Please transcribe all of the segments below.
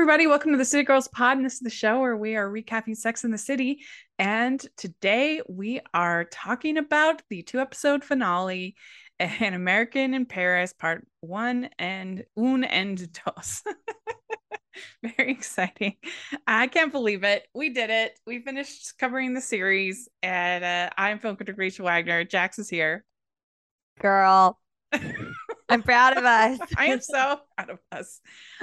Everybody. Welcome to the City Girls Pod. And this is the show where we are recapping Sex in the City. And today we are talking about the two episode finale, An American in Paris, part one and un and dos. Very exciting. I can't believe it. We did it. We finished covering the series. And uh, I'm film critic Rachel Wagner. Jax is here. Girl. I'm proud of us. I am so proud of us.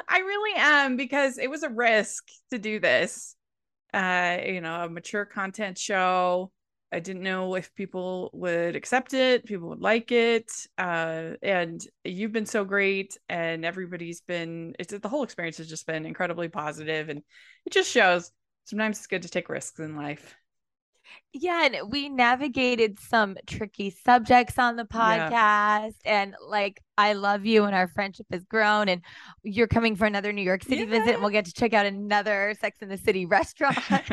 I really am because it was a risk to do this. Uh, you know, a mature content show. I didn't know if people would accept it, people would like it. Uh, and you've been so great, and everybody's been, it's the whole experience has just been incredibly positive, and it just shows sometimes it's good to take risks in life. Yeah, and we navigated some tricky subjects on the podcast. Yeah. And like, I love you, and our friendship has grown. And you're coming for another New York City yeah. visit, and we'll get to check out another Sex in the City restaurant.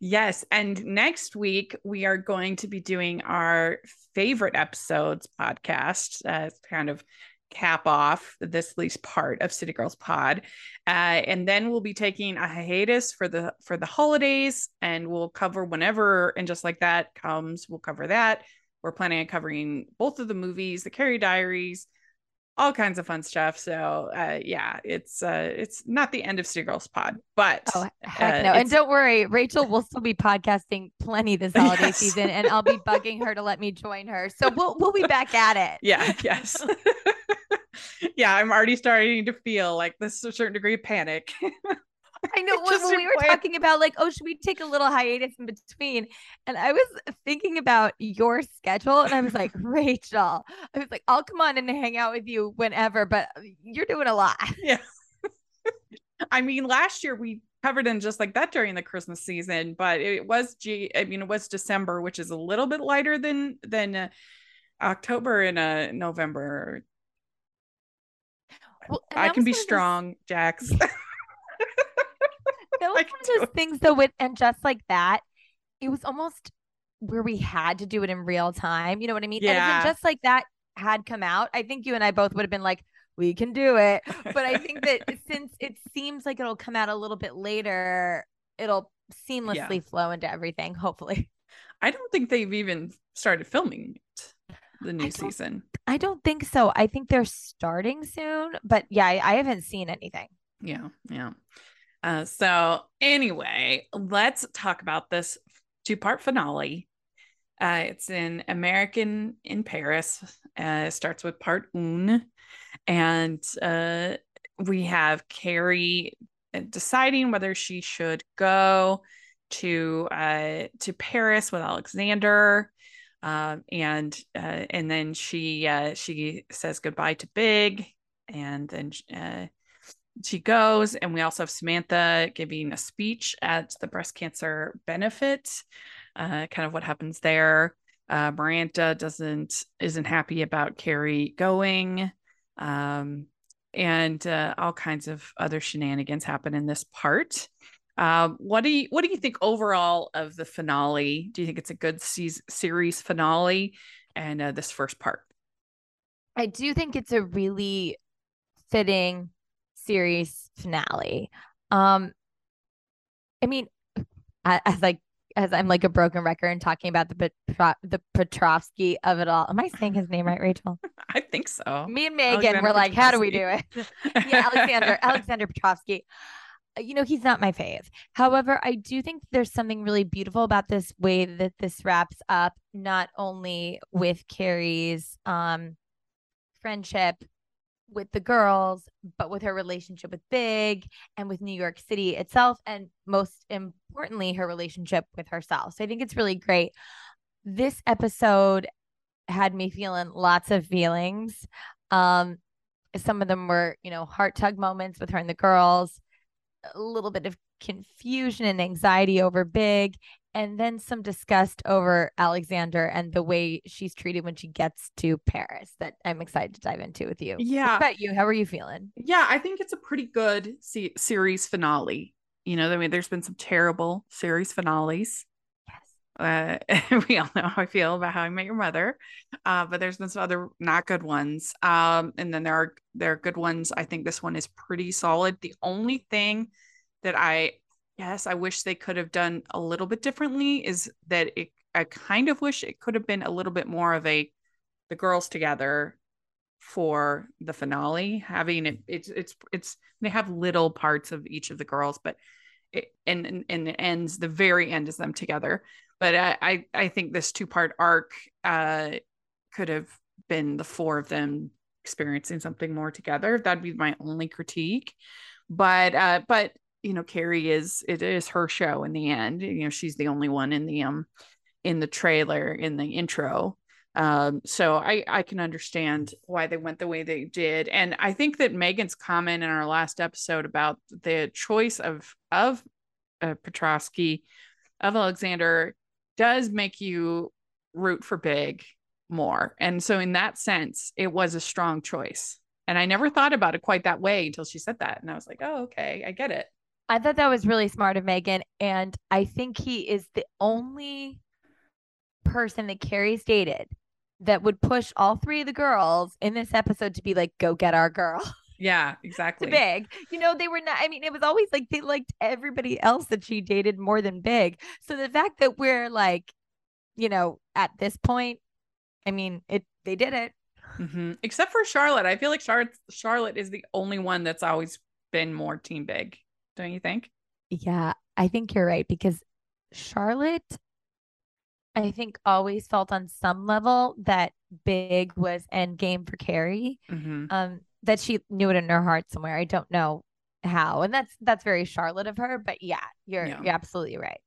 yes. And next week, we are going to be doing our favorite episodes podcast. Uh, kind of cap off this least part of City Girls Pod, uh, and then we'll be taking a hiatus for the for the holidays, and we'll cover whenever and just like that comes, we'll cover that. We're planning on covering both of the movies, the Carrie Diaries, all kinds of fun stuff. So uh, yeah, it's uh, it's not the end of City Girls Pod, but oh heck uh, no! And don't worry, Rachel will still be podcasting plenty this holiday yes. season, and I'll be bugging her to let me join her. So we'll we'll be back at it. Yeah. Yes. yeah, I'm already starting to feel like this a certain degree of panic. I know when, when we were talking about like, oh, should we take a little hiatus in between? And I was thinking about your schedule and I was like, Rachel, I was like, I'll come on and hang out with you whenever, but you're doing a lot. Yeah. I mean, last year we covered in just like that during the Christmas season, but it was G I mean, it was December, which is a little bit lighter than than uh, October and uh November well, I can be strong, just... Jax. that was one of those things though with and just like that, it was almost where we had to do it in real time. You know what I mean? Yeah. And just like that had come out, I think you and I both would have been like, we can do it. But I think that since it seems like it'll come out a little bit later, it'll seamlessly yeah. flow into everything, hopefully. I don't think they've even started filming the new I season? I don't think so. I think they're starting soon, but yeah, I, I haven't seen anything. Yeah, yeah. Uh, so anyway, let's talk about this two-part finale. Uh, it's in American in Paris. Uh, it starts with part one, and uh, we have Carrie uh, deciding whether she should go to uh, to Paris with Alexander um, and uh, and then she uh, she says goodbye to Big, and then uh, she goes. And we also have Samantha giving a speech at the breast cancer benefit. Uh, kind of what happens there. Uh, Miranda doesn't isn't happy about Carrie going. Um, and uh, all kinds of other shenanigans happen in this part. Um, what do you what do you think overall of the finale? Do you think it's a good se- series finale and uh, this first part? I do think it's a really fitting series finale. Um, I mean, as like as I'm like a broken record and talking about the the Petrovsky of it all. Am I saying his name right, Rachel? I think so. Me and Megan Alexander were like, Petrovsky. how do we do it? yeah, Alexander Alexander Petrovsky. You know, he's not my fave. However, I do think there's something really beautiful about this way that this wraps up, not only with Carrie's um, friendship with the girls, but with her relationship with Big and with New York City itself, and most importantly, her relationship with herself. So I think it's really great. This episode had me feeling lots of feelings. Um, some of them were, you know, heart tug moments with her and the girls a little bit of confusion and anxiety over Big, and then some disgust over Alexander and the way she's treated when she gets to Paris that I'm excited to dive into with you. Yeah. What about you? How are you feeling? Yeah, I think it's a pretty good se- series finale. You know, I mean, there's been some terrible series finales. Yes. uh, we all know how I feel about How I Met Your Mother, uh, but there's been some other not good ones. Um, and then there are there are good ones. I think this one is pretty solid. The only thing that I guess I wish they could have done a little bit differently is that it. I kind of wish it could have been a little bit more of a the girls together for the finale having it it's it's it's they have little parts of each of the girls but it, and, and and it ends the very end is them together but i i, I think this two part arc uh could have been the four of them experiencing something more together. That'd be my only critique. But uh but you know carrie is it is her show in the end. You know she's the only one in the um in the trailer in the intro. Um, so I I can understand why they went the way they did, and I think that Megan's comment in our last episode about the choice of of uh, Petrovsky of Alexander does make you root for Big more, and so in that sense, it was a strong choice. And I never thought about it quite that way until she said that, and I was like, oh okay, I get it. I thought that was really smart of Megan, and I think he is the only person that Carrie's dated that would push all three of the girls in this episode to be like, go get our girl. Yeah, exactly. Big. You know, they were not, I mean, it was always like they liked everybody else that she dated more than Big. So the fact that we're like, you know, at this point, I mean, it, they did it. Mm-hmm. Except for Charlotte. I feel like Charlotte, Charlotte is the only one that's always been more team Big. Don't you think? Yeah, I think you're right because Charlotte I think always felt on some level that Big was end game for Carrie. Mm-hmm. Um, that she knew it in her heart somewhere. I don't know how, and that's that's very Charlotte of her. But yeah, you're yeah. you're absolutely right.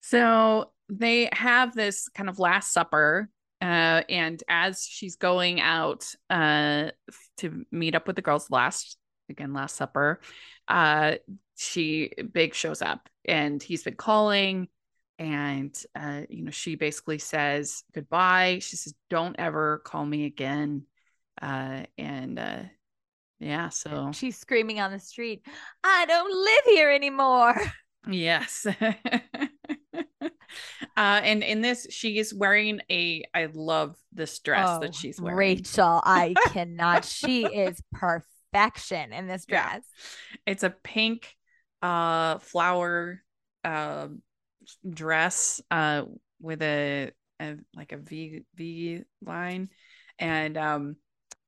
So they have this kind of last supper, uh, and as she's going out uh, to meet up with the girls, last again last supper, uh, she Big shows up, and he's been calling and uh, you know she basically says goodbye she says don't ever call me again uh, and uh, yeah so she's screaming on the street i don't live here anymore. Yes. Uh, and in this she is wearing a i love this dress oh, that she's wearing. Rachel i cannot she is perfection in this dress. Yeah. it's a pink uh flower uh dress uh with a, a like a V V line and um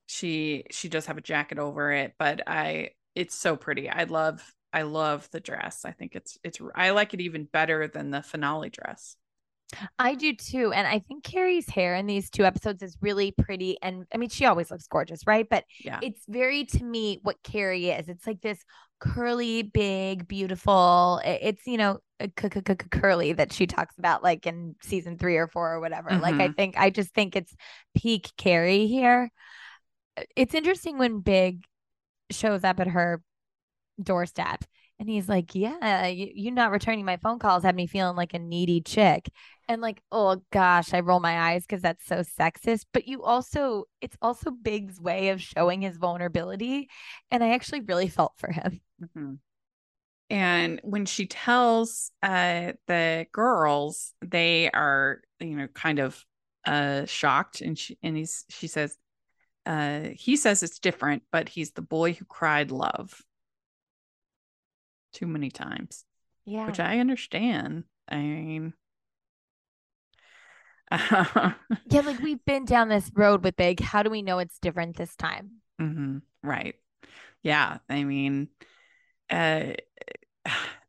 she she does have a jacket over it but I it's so pretty. I love I love the dress. I think it's it's I like it even better than the finale dress. I do too. And I think Carrie's hair in these two episodes is really pretty. And I mean, she always looks gorgeous, right? But yeah. it's very, to me, what Carrie is. It's like this curly, big, beautiful. It's, you know, curly that she talks about like in season three or four or whatever. Like, I mm-hmm. think, I just think it's peak Carrie here. It's interesting when Big shows up at her doorstep and he's like, Yeah, you, you not returning my phone calls had me feeling like a needy chick. And like, oh gosh, I roll my eyes because that's so sexist. But you also, it's also Big's way of showing his vulnerability. And I actually really felt for him. Mm-hmm. And when she tells uh, the girls, they are, you know, kind of uh, shocked. And she, and he's, she says, uh, he says it's different, but he's the boy who cried love too many times. Yeah. Which I understand. I mean, yeah, like we've been down this road with Big. How do we know it's different this time? Mm-hmm. Right. Yeah. I mean, uh,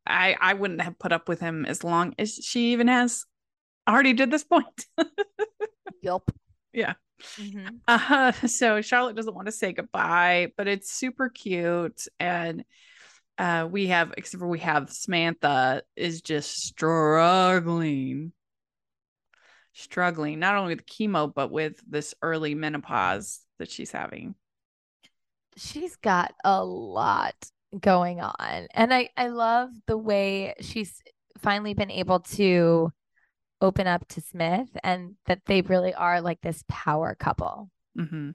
I I wouldn't have put up with him as long as she even has already did this point. yup. Yeah. Mm-hmm. Uh, so Charlotte doesn't want to say goodbye, but it's super cute. And uh, we have except for we have Samantha is just struggling. Struggling not only with chemo but with this early menopause that she's having. She's got a lot going on. And i i love the way she's finally been able to open up to smith and that they really are like this power couple mm-hmm.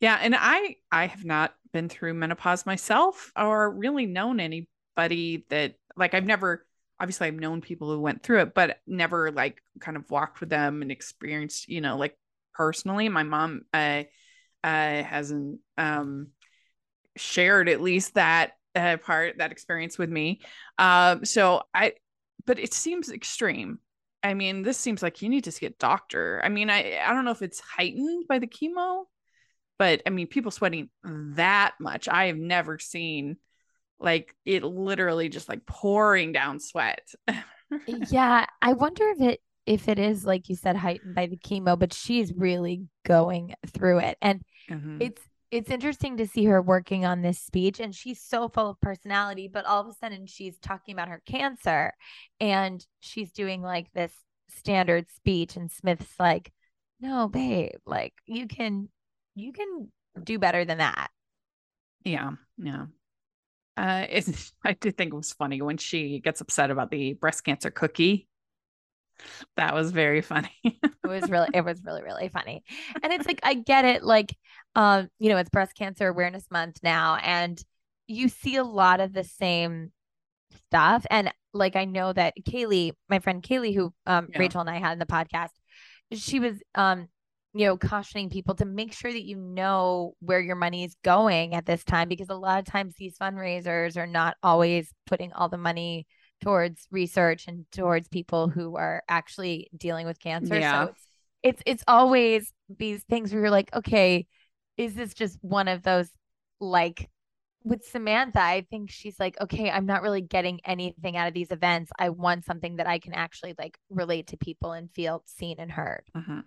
yeah and i i have not been through menopause myself or really known anybody that like I've never obviously I've known people who went through it, but never like kind of walked with them and experienced, you know, like personally. My mom uh, uh hasn't um shared at least that uh, part that experience with me. Um, so I, but it seems extreme. I mean, this seems like you need to see a doctor. I mean, I I don't know if it's heightened by the chemo, but I mean, people sweating that much. I have never seen like it literally just like pouring down sweat. yeah, I wonder if it if it is like you said heightened by the chemo, but she's really going through it. And mm-hmm. it's it's interesting to see her working on this speech and she's so full of personality but all of a sudden she's talking about her cancer and she's doing like this standard speech and smith's like no babe like you can you can do better than that. Yeah yeah. Uh i did think it was funny when she gets upset about the breast cancer cookie that was very funny it was really it was really really funny and it's like i get it like um, you know, it's breast cancer awareness month now, and you see a lot of the same stuff. And like I know that Kaylee, my friend Kaylee, who um yeah. Rachel and I had in the podcast, she was um, you know, cautioning people to make sure that you know where your money is going at this time because a lot of times these fundraisers are not always putting all the money towards research and towards people who are actually dealing with cancer. Yeah. So it's, it's it's always these things where you're like, okay, is this just one of those like with Samantha, I think she's like, okay, I'm not really getting anything out of these events. I want something that I can actually like relate to people and feel seen and heard. Mm-hmm.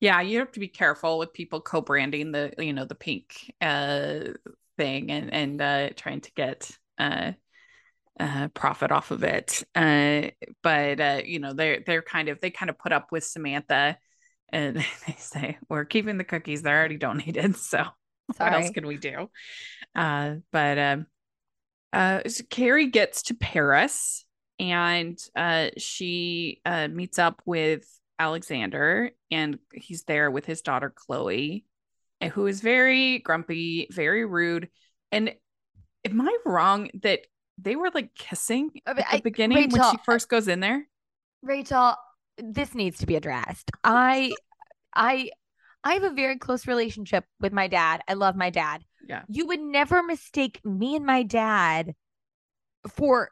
Yeah, you have to be careful with people co-branding the, you know, the pink uh thing and and uh trying to get uh uh profit off of it. Uh but uh you know, they're they're kind of they kind of put up with Samantha and they say we're keeping the cookies they're already donated so Sorry. what else can we do uh, but um uh so carrie gets to paris and uh she uh meets up with alexander and he's there with his daughter chloe who is very grumpy very rude and am i wrong that they were like kissing at the I, beginning Rachel, when she first goes in there rachel this needs to be addressed. I I I have a very close relationship with my dad. I love my dad. Yeah. You would never mistake me and my dad for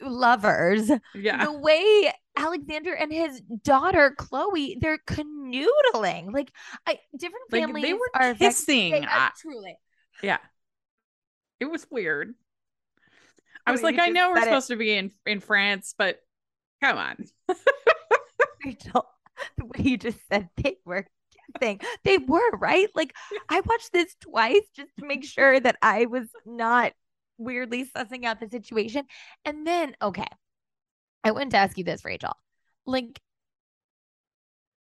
lovers. Yeah. The way Alexander and his daughter Chloe, they're canoodling. Like I different families like they were are kissing. They, uh, truly. Yeah. It was weird. I was like, I know we're supposed it. to be in in France, but come on. Rachel, the way you just said they were kissing, they were right. Like I watched this twice just to make sure that I was not weirdly sussing out the situation. And then, okay, I went to ask you this, Rachel. Like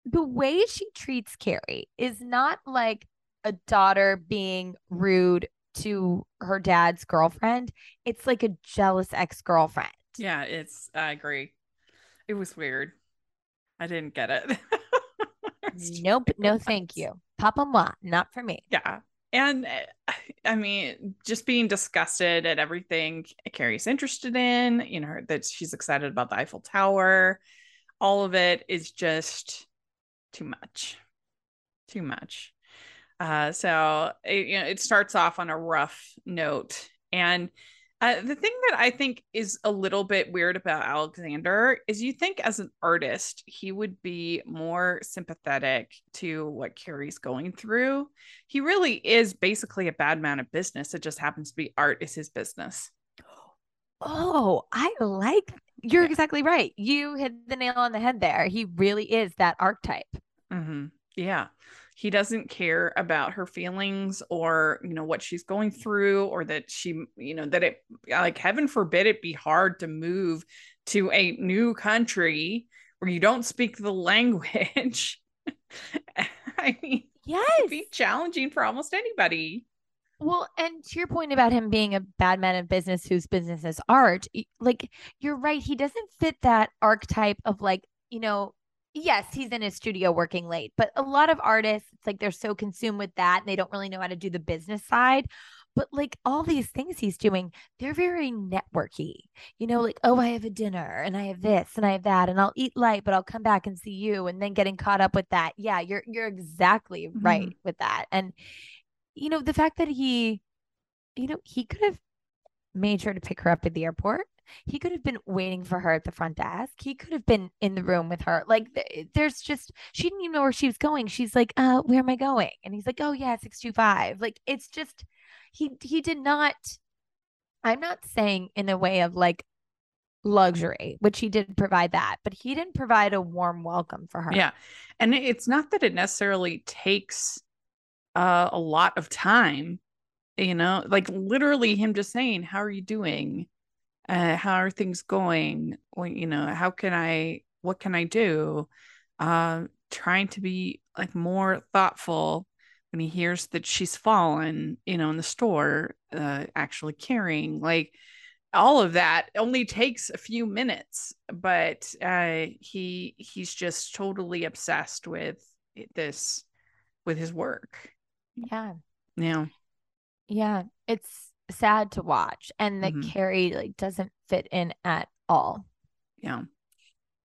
the way she treats Carrie is not like a daughter being rude to her dad's girlfriend. It's like a jealous ex girlfriend. Yeah, it's, I agree. It was weird. I didn't get it. nope, no thank you. Papa moi, not for me. Yeah. And eh, I mean, just being disgusted at everything Carrie's interested in, you know, that she's excited about the Eiffel Tower, all of it is just too much. Too much. Uh, so it, you know, it starts off on a rough note. And uh, the thing that I think is a little bit weird about Alexander is you think as an artist, he would be more sympathetic to what Carrie's going through. He really is basically a bad man of business. It just happens to be art is his business. Oh, I like you're yeah. exactly right. You hit the nail on the head there. He really is that archetype. Mm-hmm. Yeah he doesn't care about her feelings or you know what she's going through or that she you know that it uh, like heaven forbid it be hard to move to a new country where you don't speak the language i mean yes be challenging for almost anybody well, and to your point about him being a bad man of business whose business is art, like you're right. He doesn't fit that archetype of like, you know, yes, he's in his studio working late, but a lot of artists, it's like they're so consumed with that and they don't really know how to do the business side. but like all these things he's doing, they're very networky. You know, like, oh, I have a dinner and I have this and I have that, and I'll eat light, but I'll come back and see you. And then getting caught up with that. Yeah, you're you're exactly mm-hmm. right with that. And you know, the fact that he, you know, he could have made sure to pick her up at the airport. He could have been waiting for her at the front desk. He could have been in the room with her. Like there's just she didn't even know where she was going. She's like, "Uh, where am I going?" And he's like, "Oh yeah, 625." Like it's just he he did not I'm not saying in a way of like luxury, which he did provide that, but he didn't provide a warm welcome for her. Yeah. And it's not that it necessarily takes uh, a lot of time, you know, like literally him just saying, How are you doing? Uh, how are things going? Well, you know, how can I, what can I do? Uh, trying to be like more thoughtful when he hears that she's fallen, you know, in the store, uh, actually carrying like all of that only takes a few minutes, but uh, he he's just totally obsessed with this with his work. Yeah. Yeah. Yeah. It's sad to watch. And that mm-hmm. Carrie like doesn't fit in at all. Yeah.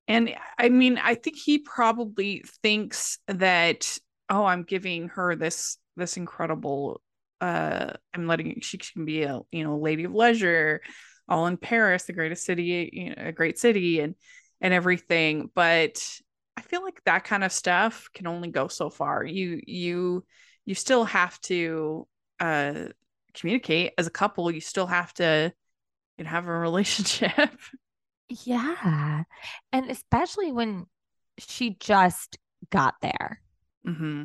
And I mean, I think he probably thinks that oh i'm giving her this this incredible uh i'm letting she can be a you know lady of leisure all in paris the greatest city you know, a great city and and everything but i feel like that kind of stuff can only go so far you you you still have to uh communicate as a couple you still have to you know, have a relationship. Yeah. And especially when she just got there. Mm-hmm.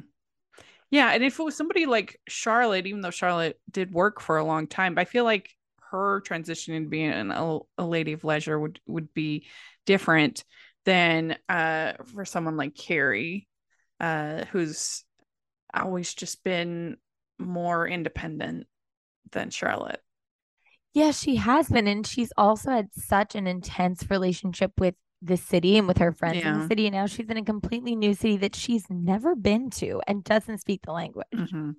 Yeah, and if it was somebody like Charlotte, even though Charlotte did work for a long time, I feel like her transitioning to being an, a, a lady of leisure would would be different than uh, for someone like Carrie, uh, who's always just been more independent than Charlotte. Yeah, she has been. And she's also had such an intense relationship with the city and with her friends yeah. in the city. And now she's in a completely new city that she's never been to and doesn't speak the language. Mm-hmm.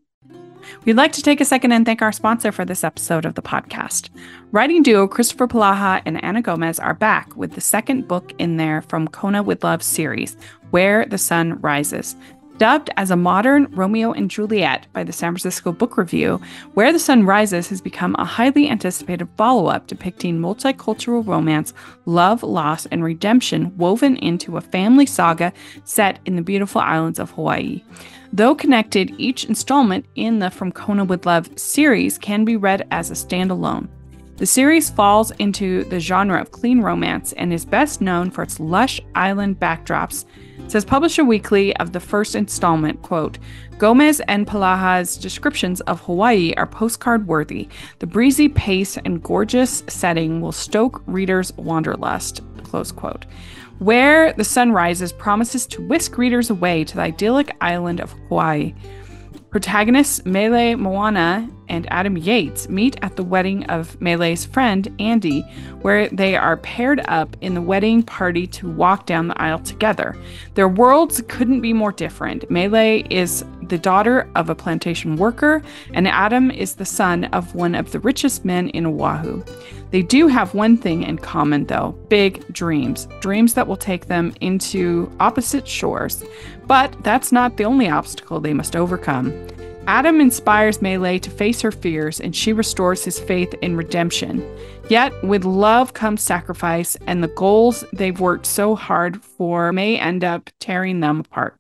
We'd like to take a second and thank our sponsor for this episode of the podcast. Writing duo Kristoffer Polaha and Anna Gomez are back with the second book in their From Kona with Love series, Where the Sun Rises. Dubbed as a modern Romeo and Juliet by the San Francisco Book Review, Where the Sun Rises has become a highly anticipated follow up depicting multicultural romance, love, loss, and redemption woven into a family saga set in the beautiful islands of Hawaii. Though connected, each installment in the From Kona with Love series can be read as a standalone. The series falls into the genre of clean romance and is best known for its lush island backdrops says Publisher Weekly of the first installment, quote, Gomez and Polaha's descriptions of Hawaii are postcard worthy. The breezy pace and gorgeous setting will stoke readers' wanderlust, close quote. Where the sun rises promises to whisk readers away to the idyllic island of Hawaii. Protagonists Mele Moana and Adam Yates meet at the wedding of Mele's friend Andy, where they are paired up in the wedding party to walk down the aisle together. Their worlds couldn't be more different. Mele is the daughter of a plantation worker, and Adam is the son of one of the richest men in Oahu. They do have one thing in common, though big dreams, dreams that will take them into opposite shores. But that's not the only obstacle they must overcome. Adam inspires Mele to face her fears, and she restores his faith in redemption. Yet, with love comes sacrifice, and the goals they've worked so hard for may end up tearing them apart.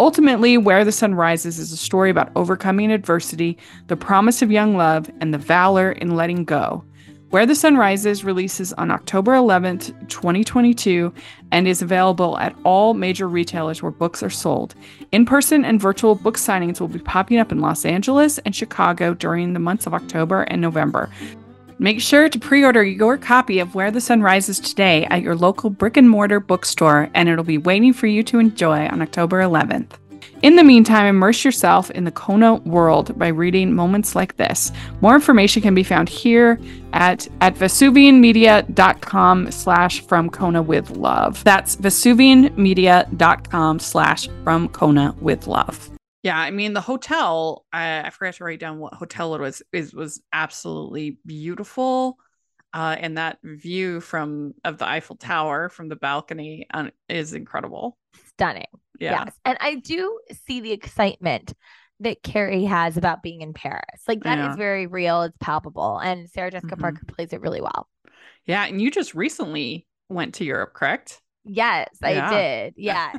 Ultimately, Where the Sun Rises is a story about overcoming adversity, the promise of young love, and the valor in letting go. Where the Sun Rises releases on October 11th, 2022, and is available at all major retailers where books are sold. In person and virtual book signings will be popping up in Los Angeles and Chicago during the months of October and November. Make sure to pre order your copy of Where the Sun Rises today at your local brick and mortar bookstore, and it'll be waiting for you to enjoy on October 11th. In the meantime, immerse yourself in the Kona world by reading moments like this. More information can be found here at, at vesuvianmedia.com slash from Kona with love. That's vesuvianmedia.com slash from Kona with love. Yeah, I mean the hotel. I, I forgot to write down what hotel it was. Is was absolutely beautiful, uh, and that view from of the Eiffel Tower from the balcony uh, is incredible. Stunning. Yeah. Yes. And I do see the excitement that Carrie has about being in Paris. Like that is Yeah. very real. It's palpable. And Sarah Jessica Mhm. Parker plays it really well. Yeah, and you just recently went to Europe, correct? Yes, I Yeah. did. Yeah.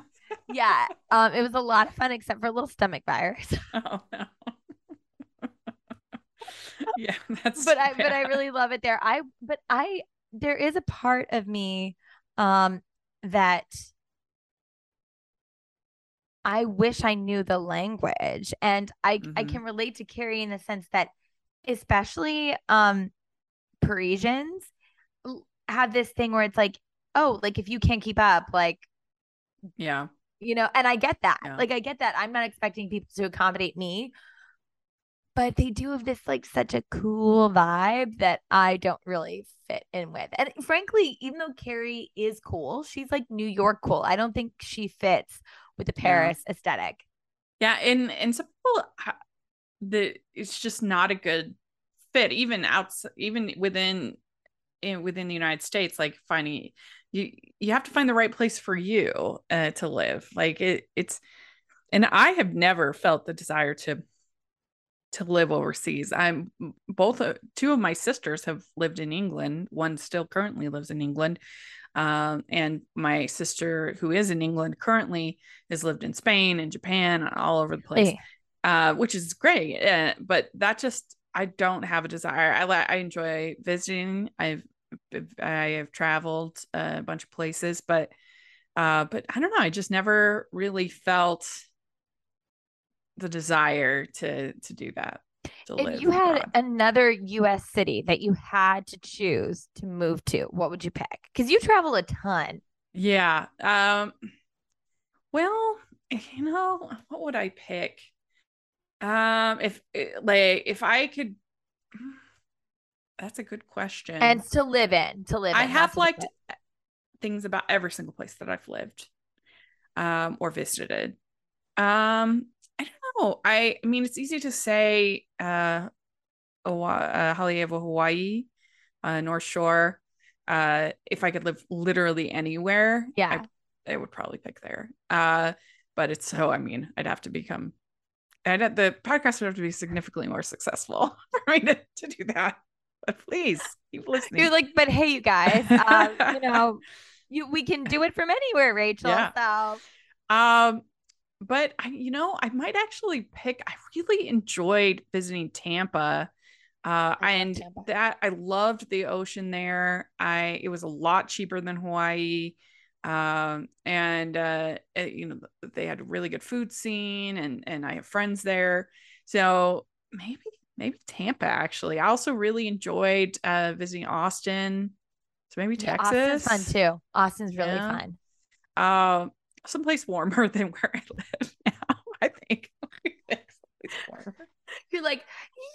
Yeah. Um, it was a lot of fun except for a little stomach virus. Oh no. yeah, that's but I but I really love it there. I but I there is a part of me um that I wish I knew the language and I I Mhm. can relate to Carrie in the sense that especially um Parisians have this thing where it's like oh like if you can't keep up like yeah. You know and I get that Yeah. like I get that I'm not expecting people to accommodate me but they do have this like such a cool vibe that I don't really fit in with. And frankly, even though Carrie is cool, she's like New York cool. I don't think she fits with the Yeah. Paris aesthetic. Yeah, and and some people the it's just not a good fit even outside even within in, within the United States like finding you you have to find the right place for you uh, to live. Like it it's and I have never felt the desire to to live overseas. I'm both uh, two of my sisters have lived in England. One still currently lives in England. Um, and my sister who is in England currently has lived in Spain and Japan all over the place Hey, uh, which is great. Uh, but that just I don't have a desire. I li- I enjoy visiting. I've I have traveled a bunch of places, but uh, but I don't know. I just never really felt the desire to to do that. To if you had abroad. another US city that you had to choose to move to, what would you pick? Because you travel a ton. Yeah. Um well, you know, what would I pick? Um if eh, like if I could That's a good question. And to live in, to live I in. have not to live liked things about every single place that I've lived um or visited. Um I don't know. I I mean it's easy to say uh, Hawaii, uh Haleiwa, Hawaii, uh North Shore. Uh if I could live literally anywhere, Yeah. I, I would probably pick there. Uh but it's so I mean, I'd have to become I'd have, the podcast would have to be significantly more successful for me to, to do that. But please keep listening. You're like, but hey, you guys, um, you know, you we can do it from anywhere, Rachel. Yeah. So Um, but I, you know, I might actually pick. I really enjoyed visiting Tampa. Uh, I and Tampa. that I loved the ocean there. I it was a lot cheaper than Hawaii. Um, and uh, it- you know, they had a really good food scene, and and I have friends there. So maybe maybe Tampa actually. I also really enjoyed uh visiting Austin. So maybe Yeah, Texas. Austin's fun too. Austin's really Yeah. fun. Um, someplace warmer than where I live now. I think. You're like,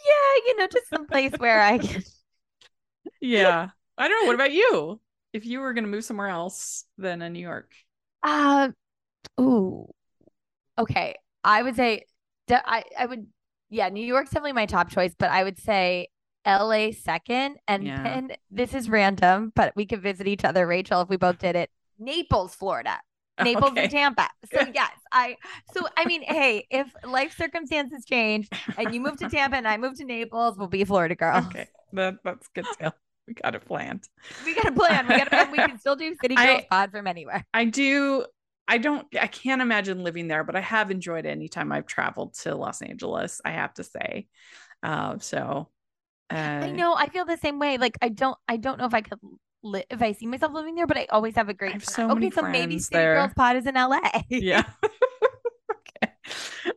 yeah, you know, just someplace where I can. Yeah, I don't know. What about you? If you were going to move somewhere else than in New York, Uh, ooh, okay. I would say, I I would, yeah, New York's definitely my top choice, but I would say LA second, and Yeah. then this is random, but we could visit each other, Rachel, if we both did it. Naples, Florida. Naples Okay. and Tampa. So yes, I so I mean, hey, if life circumstances change and you move to Tampa and I move to Naples, we'll be Florida girls. Okay, that that's good too. We got it planned. We got a plan. We got a plan. We can still do City I- Girls Pod from anywhere. I do. I don't. I can't imagine living there, but I have enjoyed it anytime I've traveled to Los Angeles. I have to say. Uh, so. Uh, I know. I feel the same way. Like I don't. I don't know if I could. Li- if I see myself living there, but I always have a great. have time. so okay, many so maybe City there. Girls Pod is in LA. yeah. okay.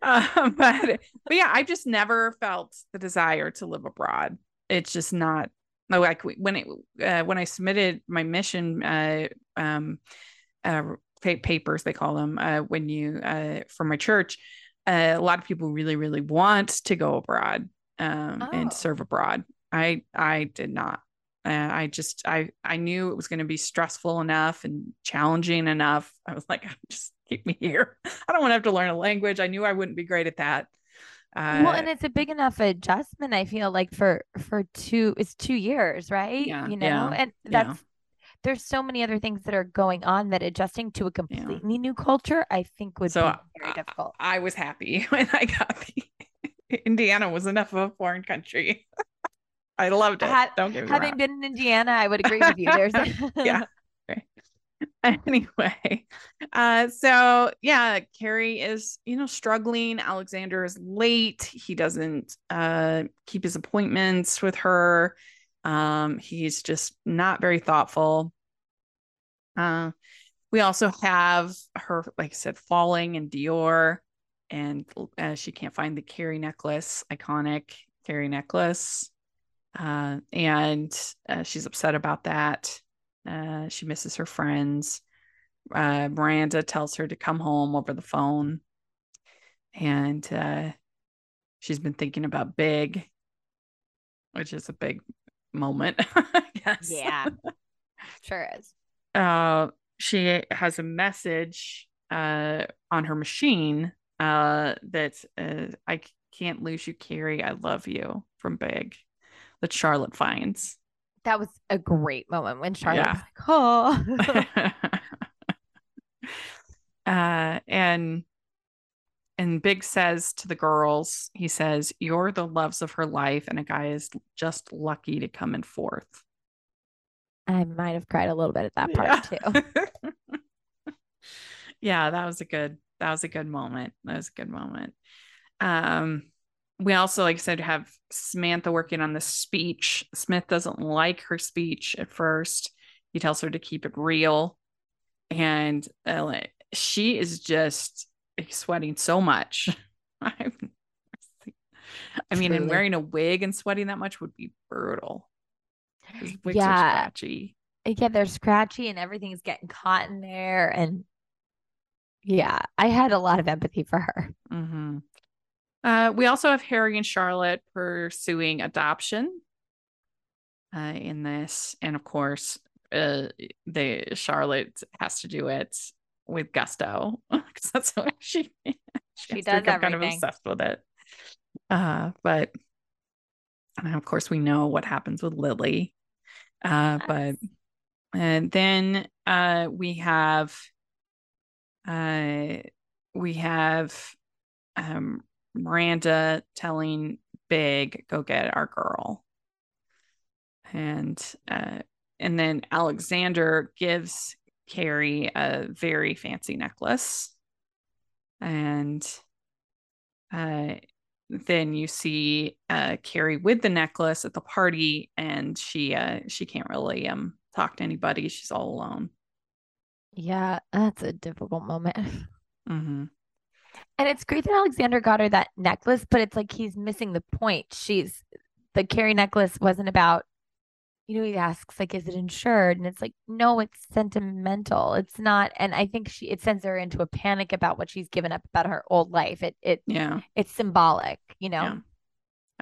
Um, but but yeah, I just never felt the desire to live abroad. It's just not no, like when it uh, when I submitted my mission uh um uh papers they call them uh when you uh for my church uh, a lot of people really really want to go abroad um Oh. and serve abroad. I I did not. Uh, I just I I knew it was going to be stressful enough and challenging enough. I was like, just keep me here. I don't want to have to learn a language. I knew I wouldn't be great at that. Uh, well, and it's a big enough adjustment. I feel like for for two, it's two years, right? Yeah, you know, yeah, and that's there's so many other things that are going on that adjusting to a completely yeah. new culture, I think would so be very difficult. I, I was happy when I got the Indiana was enough of a foreign country. I loved it. Had, Don't get me having wrong. been in Indiana, I would agree with you. There's yeah. Anyway, uh, so yeah, Carrie is you know struggling. Alexander is late. He doesn't uh keep his appointments with her. Um, he's just not very thoughtful. Uh, we also have her, like I said, falling in Dior, and uh, she can't find the Carrie necklace, iconic Carrie necklace. Uh, and uh, she's upset about that. Uh, she misses her friends. Uh, Miranda tells her to come home over the phone. And uh, she's been thinking about Big, which is a big moment, I guess. Yeah, sure is. Uh, she has a message uh, on her machine uh, that uh, I can't lose you, Carrie. I love you from Big that Charlotte finds. That was a great moment when Charlotte yeah. was like, oh. uh, and and Big says to the girls, he says, You're the loves of her life, and a guy is just lucky to come in fourth. I might have cried a little bit at that part yeah. too. yeah, that was a good that was a good moment. That was a good moment. Um we also, like I said, have Samantha working on the speech. Smith doesn't like her speech at first. He tells her to keep it real. And uh, she is just sweating so much. I mean, and wearing a wig and sweating that much would be brutal. Wigs yeah. are scratchy. Yeah, they're scratchy and everything's getting caught in there. And yeah, I had a lot of empathy for her. Mm-hmm. Uh, we also have Harry and Charlotte pursuing adoption uh, in this, and of course, uh, the Charlotte has to do it with gusto because that's what she she, she does kind of obsessed with it. Uh, but of course, we know what happens with Lily. Uh, yes. but and then uh, we have uh, we have um, Miranda telling Big, "Go get our girl," and uh, and then Alexander gives Carrie a very fancy necklace, and uh, then you see uh, Carrie with the necklace at the party, and she uh, she can't really um talk to anybody. She's all alone. Yeah, that's a difficult moment. Mm-hmm. And it's great that Alexander got her that necklace, but it's like he's missing the point. She's the Carrie necklace wasn't about, you know, he asks, like, is it insured? And it's like, no, it's sentimental. It's not. And I think she it sends her into a panic about what she's given up about her old life. It it yeah, it's symbolic, you know. Yeah.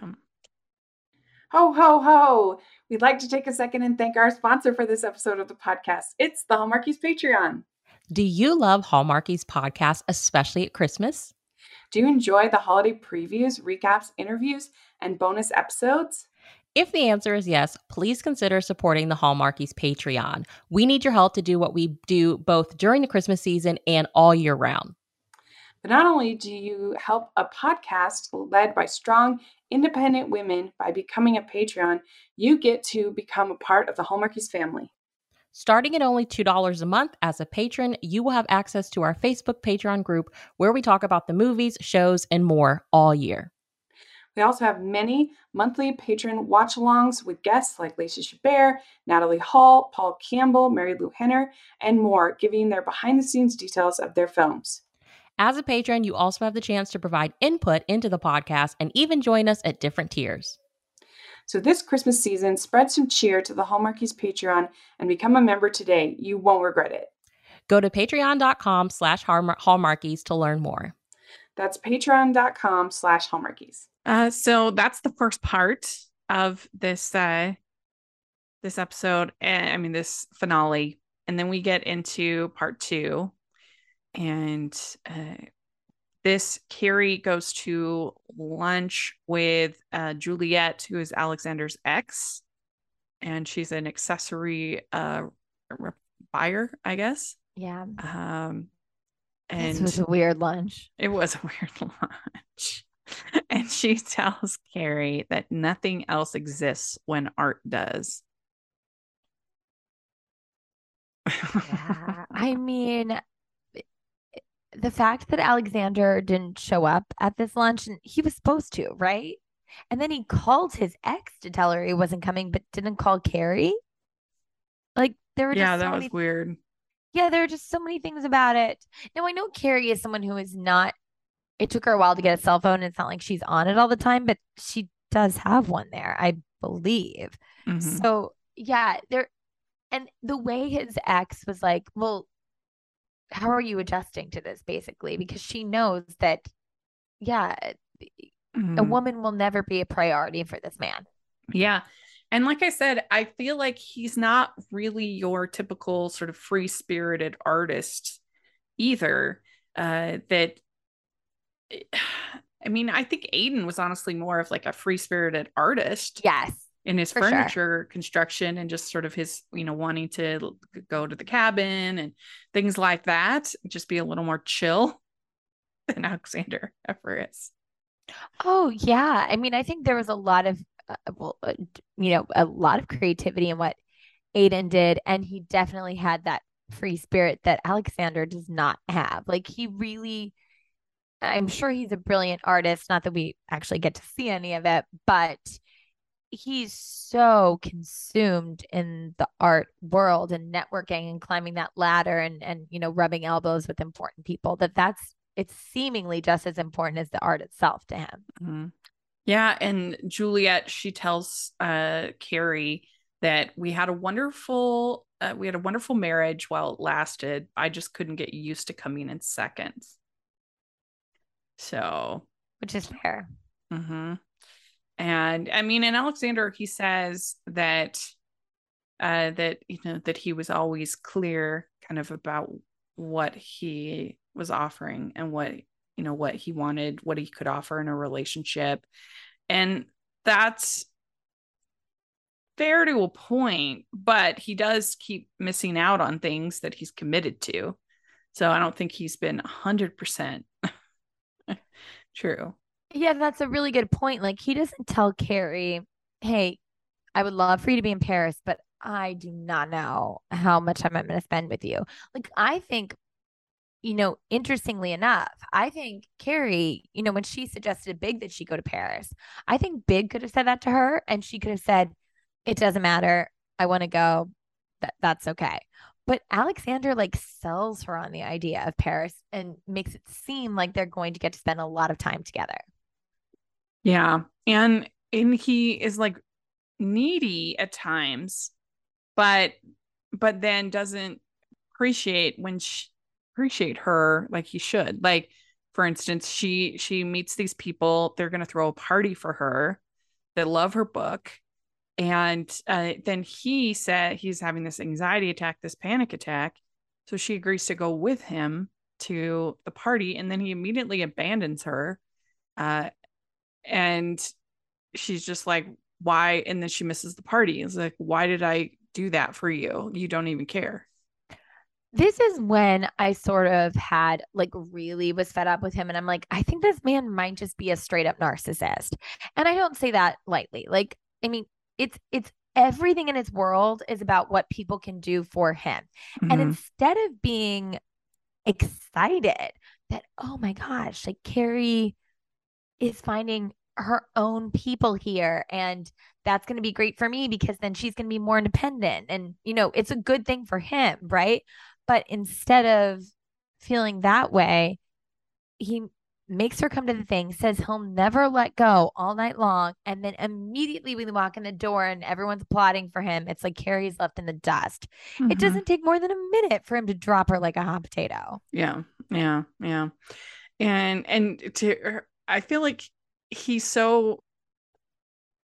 yeah. Ho, ho, ho. We'd like to take a second and thank our sponsor for this episode of the podcast. It's the Hallmarkies Patreon. Do you love Hallmarkies podcast, especially at Christmas? Do you enjoy the holiday previews, recaps, interviews, and bonus episodes? If the answer is yes, please consider supporting the Hallmarkies Patreon. We need your help to do what we do both during the Christmas season and all year round. But not only do you help a podcast led by strong, independent women by becoming a Patreon, you get to become a part of the Hallmarkies family. Starting at only $2 a month as a patron, you will have access to our Facebook Patreon group where we talk about the movies, shows, and more all year. We also have many monthly patron watch alongs with guests like Lacey Chabert, Natalie Hall, Paul Campbell, Marilu Henner, and more, giving their behind the scenes details of their films. As a patron, you also have the chance to provide input into the podcast and even join us at different tiers. So this Christmas season, spread some cheer to the Hallmarkies Patreon and become a member today. You won't regret it. Go to patreon.com slash hallmarkies to learn more. That's patreon.com slash hallmarkies. Uh, so that's the first part of this uh, this episode. And I mean this finale. And then we get into part two. and uh, this Carrie goes to lunch with uh, Juliet, who is Alexander's ex, and she's an accessory uh, buyer, I guess. Yeah. Um, This and was a weird lunch. it was a weird lunch. and she tells Carrie that nothing else exists when art does. Yeah. I mean, the fact that Alexander didn't show up at this lunch and he was supposed to, right? And then he called his ex to tell her he wasn't coming, but didn't call Carrie. Like there were just yeah, so that was weird. yeah, there are just so many things about it. Now I know Carrie is someone who is not. It took her a while to get a cell phone. It's not like she's on it all the time, but she does have one there, I believe. Mhm. So yeah, there, and the way his ex was like, well, how are you adjusting to this, basically? Because she knows that, yeah, a Mhm. woman will never be a priority for this man. Yeah. And like I said, I feel like he's not really your typical sort of free spirited artist either. Uh, that, I mean, I think Aiden was honestly more of like a free spirited artist Yes. In his for sure. furniture construction and just sort of his, you know, wanting to go to the cabin and things like that, just be a little more chill than Alexander ever is. Oh yeah. I mean, I think there was a lot of, uh, well, uh, you know, a lot of creativity in what Aiden did, and he definitely had that free spirit that Alexander does not have. Like he really, I'm sure he's a brilliant artist. Not that we actually get to see any of it, but he's so consumed in the art world and networking and climbing that ladder and and you know rubbing elbows with important people that that's it's seemingly just as important as the art itself to him. Mhm. Yeah, and Juliet, she tells uh Carrie that we had a wonderful uh, we had a wonderful marriage while it lasted. I just couldn't get used to coming in seconds. So, which is fair. mhm. And I mean, in Alexander, he says that uh that you know that he was always clear kind of about what he was offering and what you know what he wanted, what he could offer in a relationship. And that's fair to a point, but he does keep missing out on things that he's committed to. So I don't think he's been 100% true. Yeah, that's a really good point. Like he doesn't tell Carrie, "Hey, I would love for you to be in Paris, but I do not know how much time I'm going to spend with you." Like I think you know, interestingly enough, I think Carrie, you know, when she suggested Big that she go to Paris, I think Big could have said that to her and she could have said, "It doesn't matter. I want to go. That that's okay." But Alexander like sells her on the idea of Paris and makes it seem like they're going to get to spend a lot of time together. Yeah. And and he is like needy at times, but but then doesn't appreciate when she appreciate her like he should. Like for instance, she she meets these people, they're going to throw a party for her that love her book. And uh, then he said he's having this anxiety attack, this panic attack. So she agrees to go with him to the party. And then he immediately abandons her. Uh, and she's just like, why? And then she misses the party. It's like, why did I do that for you? You don't even care. This is when I sort of had like really was fed up with him. And I'm like, I think this man might just be a straight up narcissist. And I don't say that lightly. Like, I mean, it's, it's, everything in his world is about what people can do for him. And Mhm. instead of being excited that, oh my gosh, like Carrie is finding her own people here and that's going to be great for me because then she's going to be more independent and you know it's a good thing for him right but instead of feeling that way he makes her come to the thing says he'll never let go all night long and then immediately we walk in the door and everyone's applauding for him it's like carrie's left in the dust it Mhm. doesn't take more than a minute for him to drop her like a hot potato Yeah, yeah, yeah. And and to I feel like he's so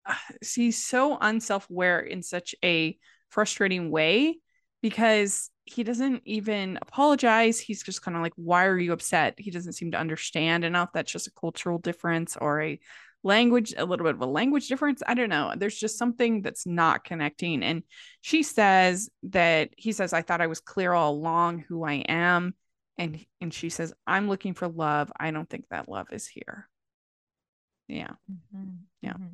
he's so unself-aware in such a frustrating way because he doesn't even apologize. He's just kind of like, why are you upset? He doesn't seem to understand. And if that's just a cultural difference or a language, a little bit of a language difference. I don't know. There's just something that's not connecting. And she says that he says, I thought I was clear all along who I am. And and she says, I'm looking for love. I don't think that love is here. Yeah. Mm-hmm. Yeah. Mm-hmm.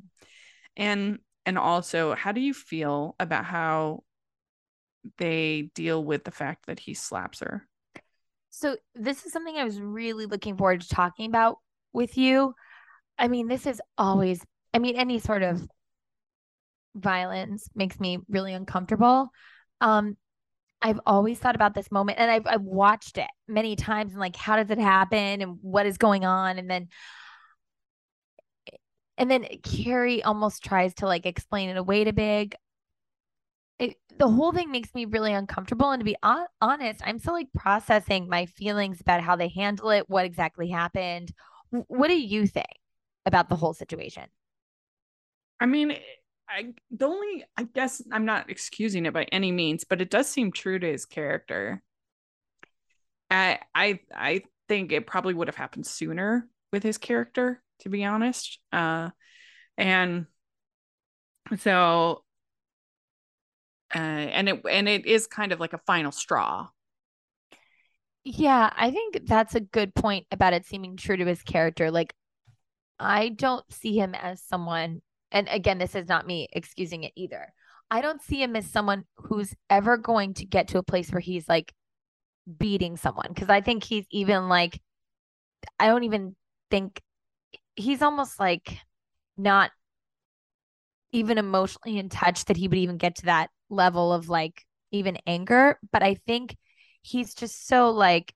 And and also, how do you feel about how they deal with the fact that he slaps her? So this is something I was really looking forward to talking about with you. I mean, this is always I mean, any sort of violence makes me really uncomfortable. Um, I've always thought about this moment and I've, I've watched it many times and like, how does it happen and what is going on? And then and then Carrie almost tries to like explain it away to Big. It, the whole thing makes me really uncomfortable. And to be on- honest, I'm still like processing my feelings about how they handle it, what exactly happened. W- what do you think about the whole situation? I mean, I the only I guess I'm not excusing it by any means, but it does seem true to his character. I I I think it probably would have happened sooner with his character to be honest. Uh, and so, uh, and it and it is kind of like a final straw. Yeah, I think that's a good point about it seeming true to his character. Like, I don't see him as someone, and again, this is not me excusing it either. I don't see him as someone who's ever going to get to a place where he's like beating someone because I think he's even like, I don't even think he's almost like not even emotionally in touch that he would even get to that level of like even anger. But I think he's just so like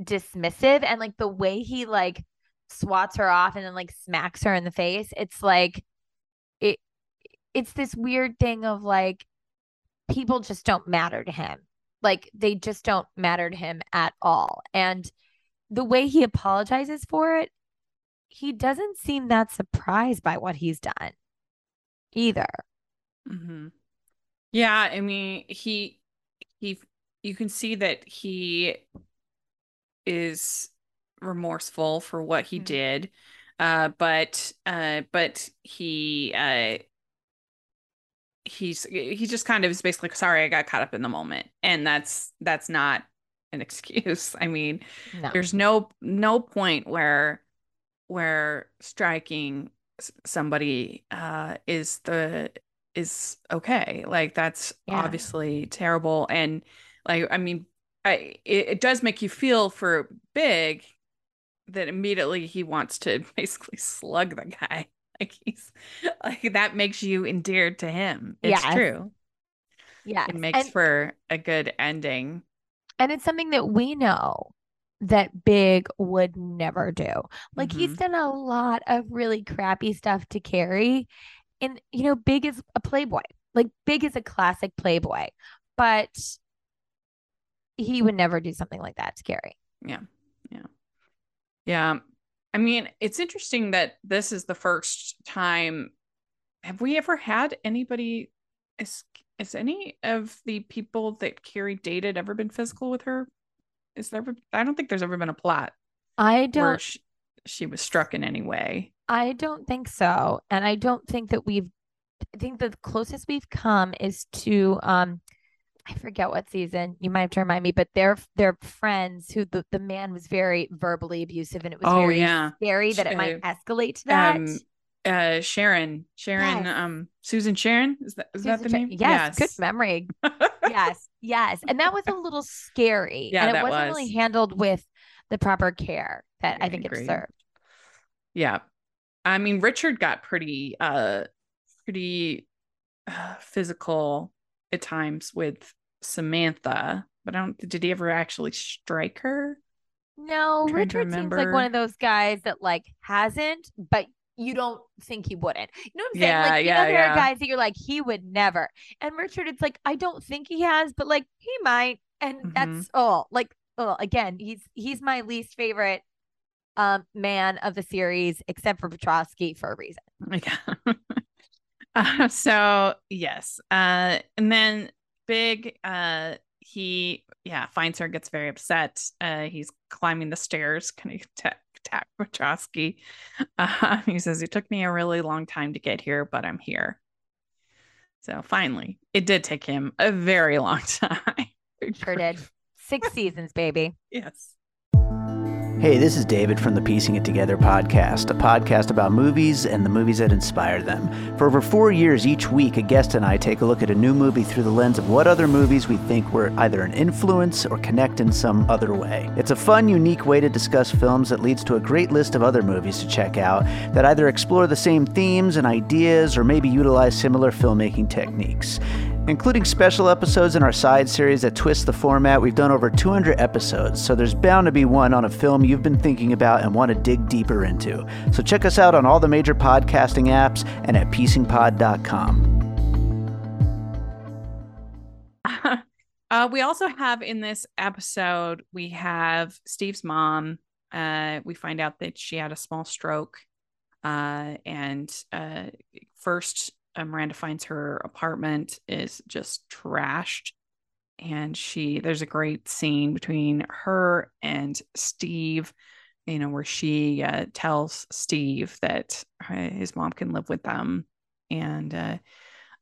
dismissive and like the way he like swats her off and then like smacks her in the face. It's like it it's this weird thing of like people just don't matter to him. Like they just don't matter to him at all. And the way he apologizes for it he doesn't seem that surprised by what he's done either. Mm-hmm. Yeah, I mean, he he you can see that he is remorseful for what he mm-hmm. did. Uh but uh but he uh he's he just kind of is basically sorry I got caught up in the moment and that's that's not an excuse. I mean, no. there's no no point where where striking somebody uh, is the is okay. Like that's yeah. obviously terrible, and like I mean, I it, it does make you feel for Big that immediately he wants to basically slug the guy. Like he's like that makes you endeared to him. It's yes. true. Yeah. It makes and, for a good ending. And it's something that we know that Big would never do. Like mm-hmm. he's done a lot of really crappy stuff to Carrie. And you know, Big is a playboy. Like Big is a classic playboy, but he would never do something like that to Carrie. Yeah. Yeah. I mean, it's interesting that this is the first time have we ever had anybody is is any of the people that Carrie dated ever been physical with her is there I don't think there's ever been a plot. I don't she, she was struck in any way. I don't think so. And I don't think that we've I think the closest we've come is to um I forget what season. You might have to remind me, but they're they're friends who the, the man was very verbally abusive and it was oh, very yeah. scary that it might escalate to that. Um, uh Sharon, Sharon, yes. um, Susan Sharon is that is Susan that the name? Yes, yes, good memory. yes, yes, and that was a little scary. Yeah, and it wasn't was. really handled with the proper care that I, I think agree. it deserved. Yeah, I mean Richard got pretty, uh, pretty uh, physical at times with Samantha, but I don't. Did he ever actually strike her? No, Richard seems like one of those guys that like hasn't, but you don't think he wouldn't. You know what I'm saying? Yeah, like, you yeah, know, there yeah. are guys that you're like, he would never. And Richard, it's like, I don't think he has, but like he might. And mm-hmm. that's oh, like oh, again, he's he's my least favorite um man of the series, except for Petrovsky for a reason. Yeah. Uh, so yes. Uh and then big. Uh, he yeah finds her, gets very upset. Uh, he's climbing the stairs, kind of attack, attack Wachowski. Uh, he says, "It took me a really long time to get here, but I'm here." So finally, it did take him a very long time. Sure did. Six seasons, baby. Yes. Hey, this is David from the Piecing It Together podcast, a podcast about movies and the movies that inspire them. For over four years, each week, a guest and I take a look at a new movie through the lens of what other movies we think were either an influence or connect in some other way. It's a fun, unique way to discuss films that leads to a great list of other movies to check out that either explore the same themes and ideas or maybe utilize similar filmmaking techniques. Including special episodes in our side series that twist the format, we've done over 200 episodes, so there's bound to be one on a film you've been thinking about and want to dig deeper into. So check us out on all the major podcasting apps and at piecingpod.com. Uh, we also have in this episode, we have Steve's mom. Uh, we find out that she had a small stroke. Uh, and uh, first, uh, Miranda finds her apartment is just trashed. And she, there's a great scene between her and Steve, you know, where she uh, tells Steve that uh, his mom can live with them. And, uh,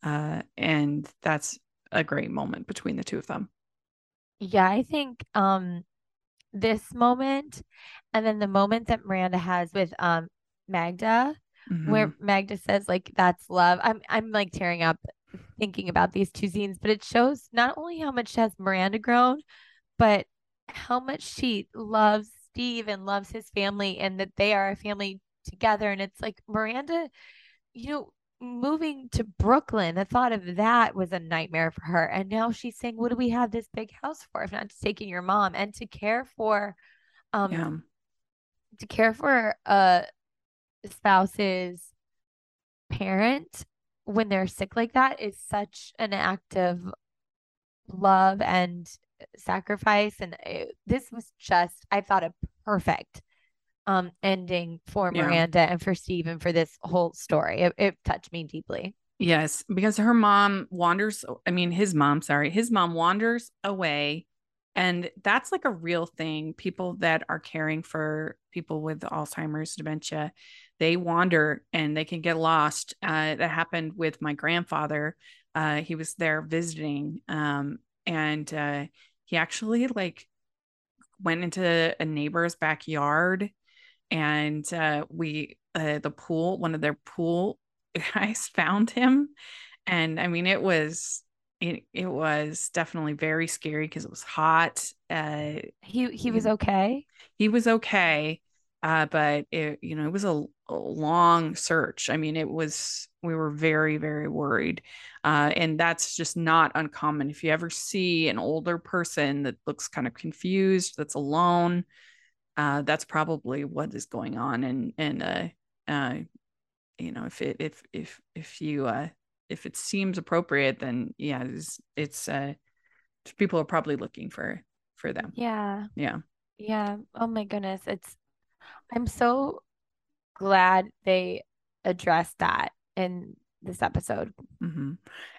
uh, and that's a great moment between the two of them. Yeah, I think um this moment and then the moment that Miranda has with um Magda where Mhm. Magda says like that's love. I'm I'm like tearing up thinking about these two scenes, but it shows not only how much has Miranda grown, but how much she loves Steve and loves his family and that they are a family together. And it's like Miranda, you know, moving to Brooklyn, the thought of that was a nightmare for her. And now she's saying, What do we have this big house for if not just taking your mom and to care for um yeah. to care for a spouse's parent when they're sick like that is such an act of love and sacrifice and it, this was just i thought a perfect um ending for Yeah. miranda and for steve and for this whole story it, it touched me deeply Yes, because her mom wanders, I mean, his mom, sorry, his mom wanders away. And that's like a real thing. People that are caring for people with Alzheimer's, dementia, they wander and they can get lost. Uh, that happened with my grandfather. Uh, he was there visiting, um, and uh, he actually like went into a neighbor's backyard, and uh, we uh, the pool, one of their pool guys found him and i mean it was it, it was definitely very scary because it was hot uh he he was okay? He was okay uh but it you know it was a, a long search. I mean it was we were very very worried uh and that's just not uncommon. If you ever see an older person that looks kind of confused that's alone uh that's probably what is going on and and uh uh you know if it if if if you uh if it seems appropriate then yeah it's it's uh people are probably looking for for them. Yeah. Yeah. Yeah. Oh my goodness. It's i'm so glad they addressed that in this episode. Hmm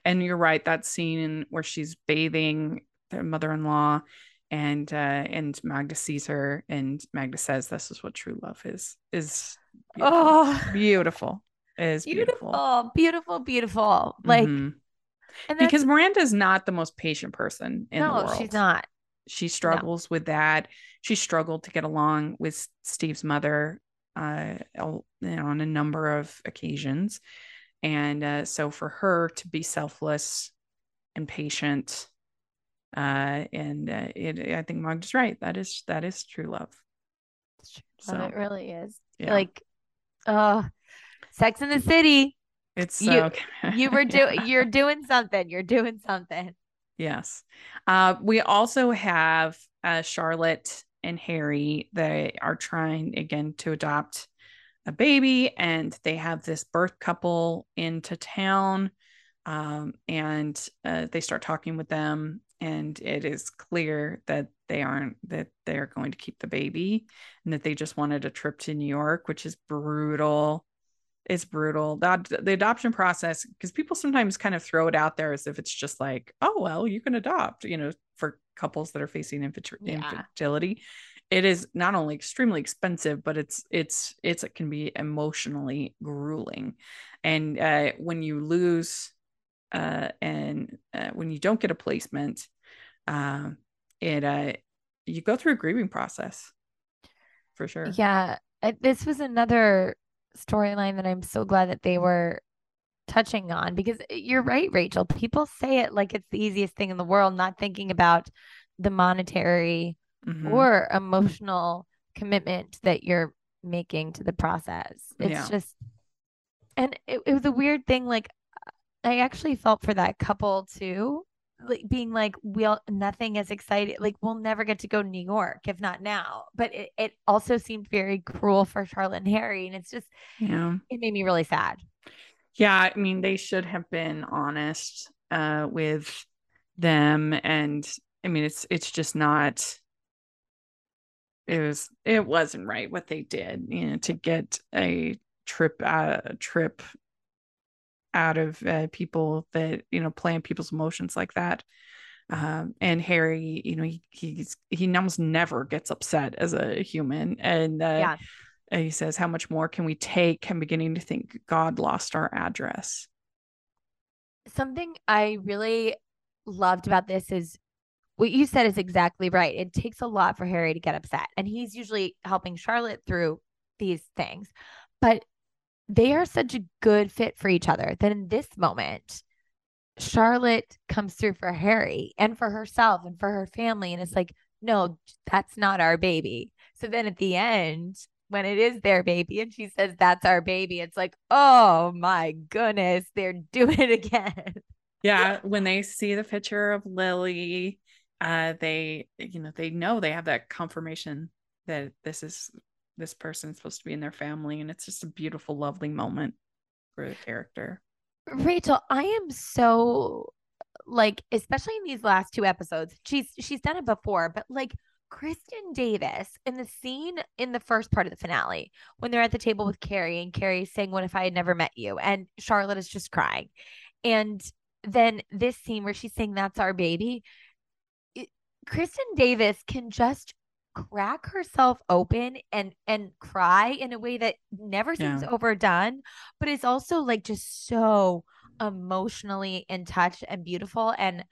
And you're right, that scene where she's bathing their mother-in-law and uh and Magda sees her and Magda says this is what true love is is beautiful. oh. Beautiful. It is beautiful. beautiful beautiful beautiful like Mhm. and because Miranda is not the most patient person in the no world. she's not She struggles with that. She struggled to get along with Steve's mother uh you know, on a number of occasions. And uh, so for her to be selfless and patient uh and uh, it I think Magda's right. That is that is true love. It's true. Love, So, it really is yeah. like oh sex in the city It's you- so you were Yeah. doing you're doing something you're doing something Yes. Uh, we also have uh, Charlotte and Harry. They are trying again to adopt a baby, and they have this birth couple into town. Um, and uh, they start talking with them, and it is clear that they aren't that they're going to keep the baby, and that they just wanted a trip to New York, which is brutal. It's brutal. That the adoption process, because people sometimes kind of throw it out there as if it's just like, oh well, you can adopt, you know, for couples that are facing infer- Yeah. infertility. It is not only extremely expensive, but it's it's it's it can be emotionally grueling, and uh, when you lose, uh, and uh, when you don't get a placement, um, it uh, you go through a grieving process, for sure. Yeah, this was another storyline that I'm so glad that they were touching on because uh, you're right, Rachel. People say it like it's the easiest thing in the world, not thinking about the monetary Mhm. or emotional commitment that you're making to the process. It's Yeah. just, and it, it was a weird thing. Like, I actually felt for that couple too, like being like, we'll nothing is exciting. Like, we'll never get to go to New York if not now. But it, it also seemed very cruel for Charlotte and Harry. And it's just, yeah. it made me really sad. Yeah, I mean, they should have been honest uh with them and I mean it's it's just not it was it wasn't right what they did, you know, to get a trip uh trip out of uh, people that, you know, play playing people's emotions like that. Um, and Harry, you know, he he's he almost never gets upset as a human. And uh Yeah. and he says, How much more can we take? I'm beginning to think God lost our address. Something I really loved about this is what you said is exactly right. It takes a lot for Harry to get upset, and he's usually helping Charlotte through these things. But they are such a good fit for each other that in this moment, Charlotte comes through for Harry and for herself and for her family. And it's like, no, that's not our baby. So then at the end, when it is their baby and she says, that's our baby, it's like, oh my goodness, they're doing it again. Yeah, when they see the picture of Lily, uh, they you know, they know they have that confirmation that this is this person's supposed to be in their family, and it's just a beautiful, lovely moment for the character. Rachel, I am so like, especially in these last two episodes, she's she's done it before, but like Kristin Davis in the scene in the first part of the finale when they're at the table with Carrie and Carrie's saying, What if I had never met you? And Charlotte is just crying. And then this scene where she's saying, That's our baby. It, Kristin Davis can just crack herself open and and cry in a way that never seems Yeah. overdone but is also like just so emotionally in touch and beautiful and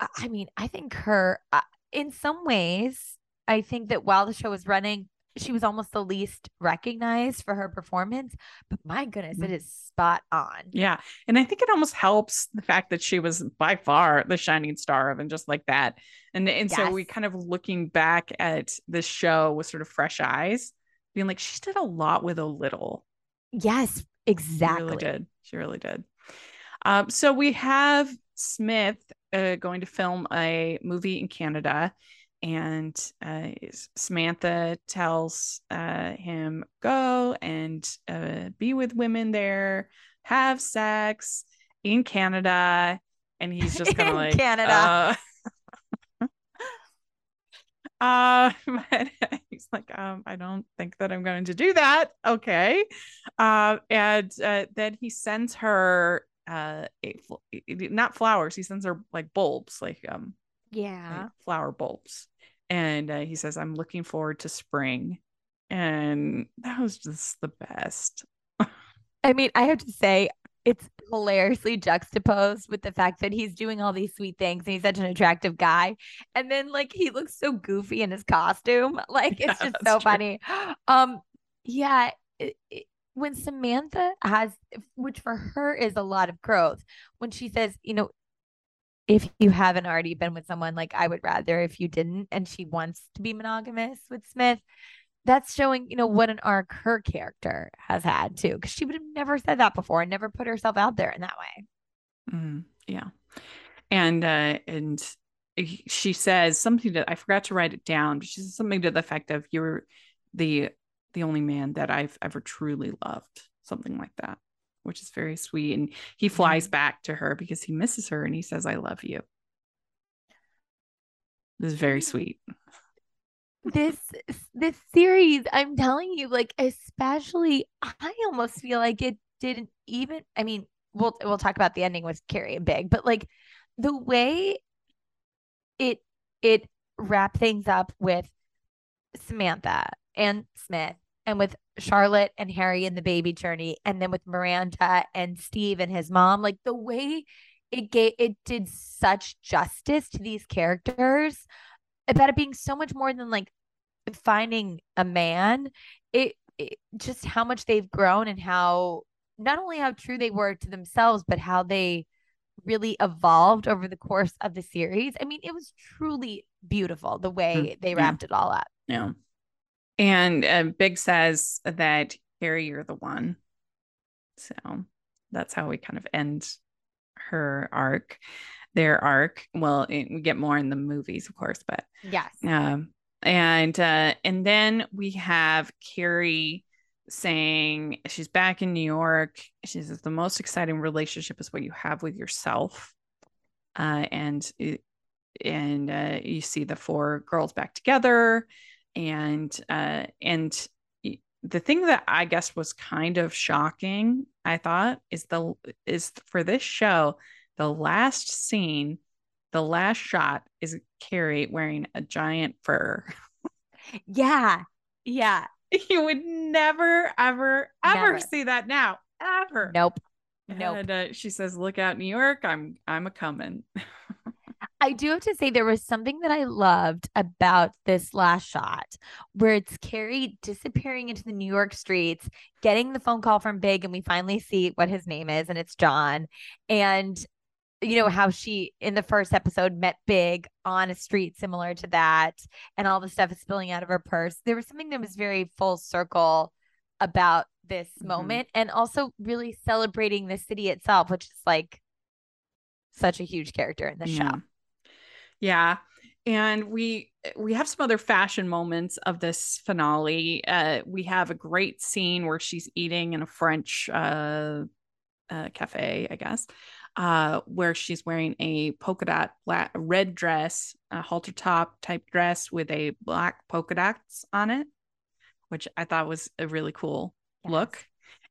I- I mean I think her uh, in some ways I think that while the show was running she was almost the least recognized for her performance but my goodness it Mhm. is spot on Yeah, and I think it almost helps the fact that she was by far the shining star of and just like that, and and so we kind of looking back at this show with sort of fresh eyes, being like she did a lot with a little. yes She exactly really did. She really did. Um, so we have Smith uh, going to film a movie in Canada, and uh, Samantha tells uh, him go and uh, be with women there, have sex in Canada, and he's just kind of like Canada. Uh, uh, but he's like, um, I don't think that I'm going to do that. Okay. Uh, and uh, then he sends her uh a, not flowers, he sends her like bulbs, like um yeah like flower bulbs. And uh, he says, I'm looking forward to spring. And that was just the best. I mean, I have to say, it's hilariously juxtaposed with the fact that he's doing all these sweet things and he's such an attractive guy. And then, like, he looks so goofy in his costume. Like, Yeah, it's just so true. funny. Um, yeah. it- it- when Samantha has, which for her is a lot of growth, when she says, you know, if you haven't already been with someone, like I would rather if you didn't, and she wants to be monogamous with Smith, that's showing, you know, what an arc her character has had too, because she would have never said that before and never put herself out there in that way. Mm, yeah. And uh and she says something that I forgot to write it down, but she says something to the effect of you're the the only man that I've ever truly loved, something like that, which is very sweet. And he mm-hmm. flies back to her because he misses her and he says, I love you. This is very mm-hmm. sweet. this this series, I'm telling you, like especially, I almost feel like it didn't even. I mean, we'll we'll talk about the ending with Carrie and Big, but like the way it it wrapped things up with Samantha and Smith and with Charlotte and Harry and the baby journey, and then with Miranda and Steve and his mom, like the way it gave it did such justice to these characters about it being so much more than like finding a man. It, it just how much they've grown and how not only how true they were to themselves, but how they really evolved over the course of the series. I mean, it was truly beautiful the way mm, they wrapped yeah. it all up. Yeah. And uh, Big says that Harry, you're the one. So that's how we kind of end her arc, their arc. Well, we get more in the movies, of course, but yes. Um, and uh, and then we have Carrie saying she's back in New York. She says the most exciting relationship is what you have with yourself. Uh, and and uh, you see the four girls back together and uh, and the thing that I guess was kind of shocking, I thought, is the is for this show, the last scene, the last shot is Carrie wearing a giant fur. yeah. Yeah. You would never, ever, ever never. see that now. Ever. Nope. Nope. And uh, she says, "Look out, New York! I'm, I'm a coming." I do have to say there was something that I loved about this last shot where it's Carrie disappearing into the New York streets, getting the phone call from Big, and we finally see what his name is, and it's John. And you know how she in the first episode met Big on a street similar to that, and all the stuff is spilling out of her purse. There was something that was very full circle about this mm-hmm. moment, and also really celebrating the city itself, which is like such a huge character in the yeah. show. Yeah. And we we have some other fashion moments of this finale. Uh, we have a great scene where she's eating in a French uh, uh, cafe, I guess, uh, where she's wearing a polka dot black, red dress, a halter top type dress with a black polka dots on it, which I thought was a really cool yes. look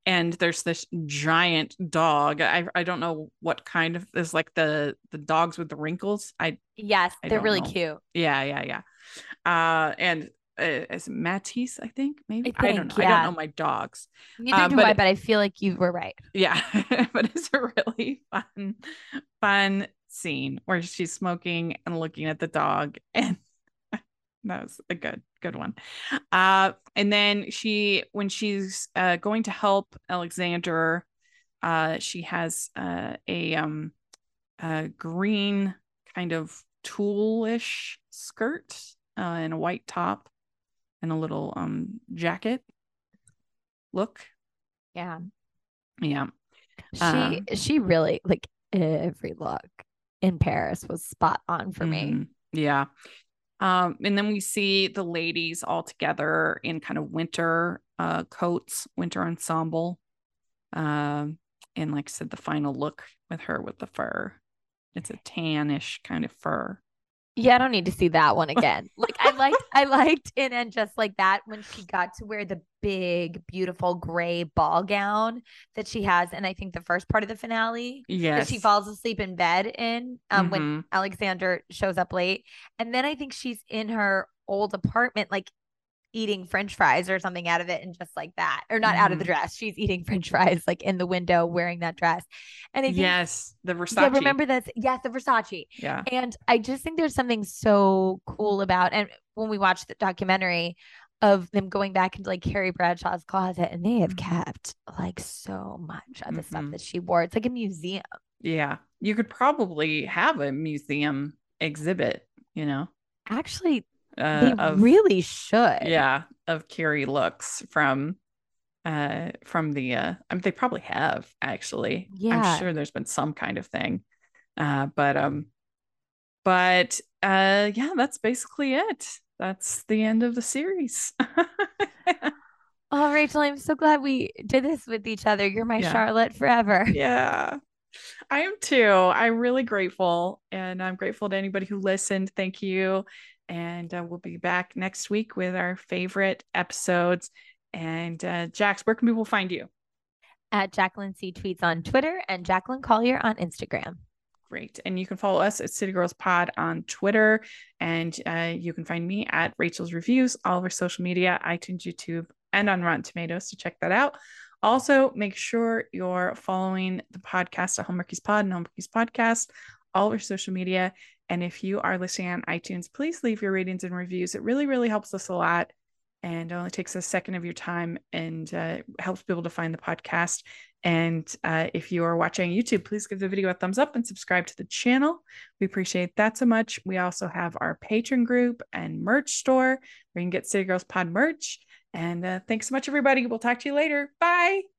and there's this giant dog. I I don't know what kind of is like the the dogs with the wrinkles. I yes, I they're really know. cute. Yeah, yeah, yeah. Uh, and uh, is Matisse? I think maybe I, think, I don't know. Yeah. I don't know my dogs. Neither uh, do but, I, but I feel like you were right. Yeah, but it's a really fun, fun scene where she's smoking and looking at the dog, and that was a good good one. Uh and then she when she's uh going to help alexander uh she has uh a um a green kind of toolish skirt uh and a white top and a little um jacket look. Yeah. Yeah. She uh, she really like every look in paris was spot on for mm-hmm. me yeah um, and then we see the ladies all together in kind of winter uh, coats, winter ensemble. Um, and like I said, the final look with her with the fur. It's a tannish kind of fur. Yeah, I don't need to see that one again. like liked I liked it and just like that when she got to wear the big, beautiful gray ball gown that she has and I think the first part of the finale. Yes. That she falls asleep in bed in um mm-hmm. when Alexander shows up late. And then I think she's in her old apartment, like eating french fries or something out of it and just like that or not mm-hmm. out of the mm-hmm. dress she's eating french fries like in the window wearing that dress and I think, yes the versace yeah, remember that yes the versace yeah and i just think there's something so cool about and when we watched the documentary of them going back into like Carrie Bradshaw's closet and they have mm-hmm. kept like so much of the mm-hmm. stuff that she wore. It's like a museum. Yeah. You could probably have a museum exhibit, you know. Actually, uh, they of, really should. Yeah, of Carrie looks from uh from the uh I mean they probably have actually. Yeah. I'm sure there's been some kind of thing. Uh but um but uh yeah, that's basically it. That's the end of the series. oh, Rachel, I'm so glad we did this with each other. You're my yeah. Charlotte forever. Yeah. I am too. I'm really grateful. And I'm grateful to anybody who listened. Thank you. And uh, we'll be back next week with our favorite episodes. And uh, Jax, where can people find you? At Jacqueline C Tweets on Twitter and Jacqueline Collier on Instagram. Great. And you can follow us at City Girls Pod on Twitter. And uh, you can find me at Rachel's Reviews, all of our social media, iTunes, YouTube, and on Rotten Tomatoes. So check that out. Also, make sure you're following the podcast at Hallmarkies Pod and Hallmarkies Podcast, all of our social media. And if you are listening on iTunes, please leave your ratings and reviews. It really, really helps us a lot. And only takes a second of your time and uh, helps people to find the podcast. And uh, if you are watching YouTube, please give the video a thumbs up and subscribe to the channel. We appreciate that so much. We also have our patron group and merch store where you can get City Girls Pod merch. And uh, thanks so much, everybody. We'll talk to you later. Bye.